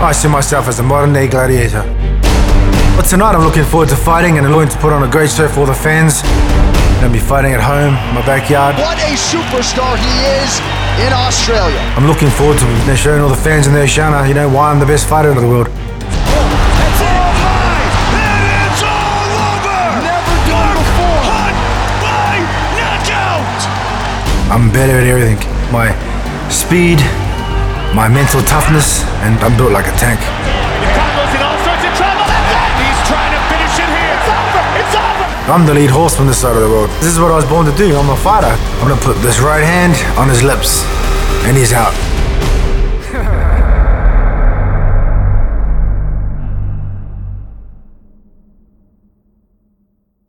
I see myself as a modern day gladiator. But tonight I'm looking forward to fighting and looking to put on a great show for all the fans. Gonna be fighting at home, my backyard. What a superstar he is in Australia. I'm looking forward to showing all the fans in the Oceania, you know, why I'm the best fighter in the world. That's it. My! And it's all over! Never done before. Hunt by knockout! I'm better at everything. My speed, my mental toughness, and I'm built like a tank. Carlos in all sorts of trouble. That's it. He's trying to finish it here. It's over. It's over. I'm the lead horse from this side of the world. This is what I was born to do. I'm a fighter. I'm gonna put this right hand on his lips, and he's out.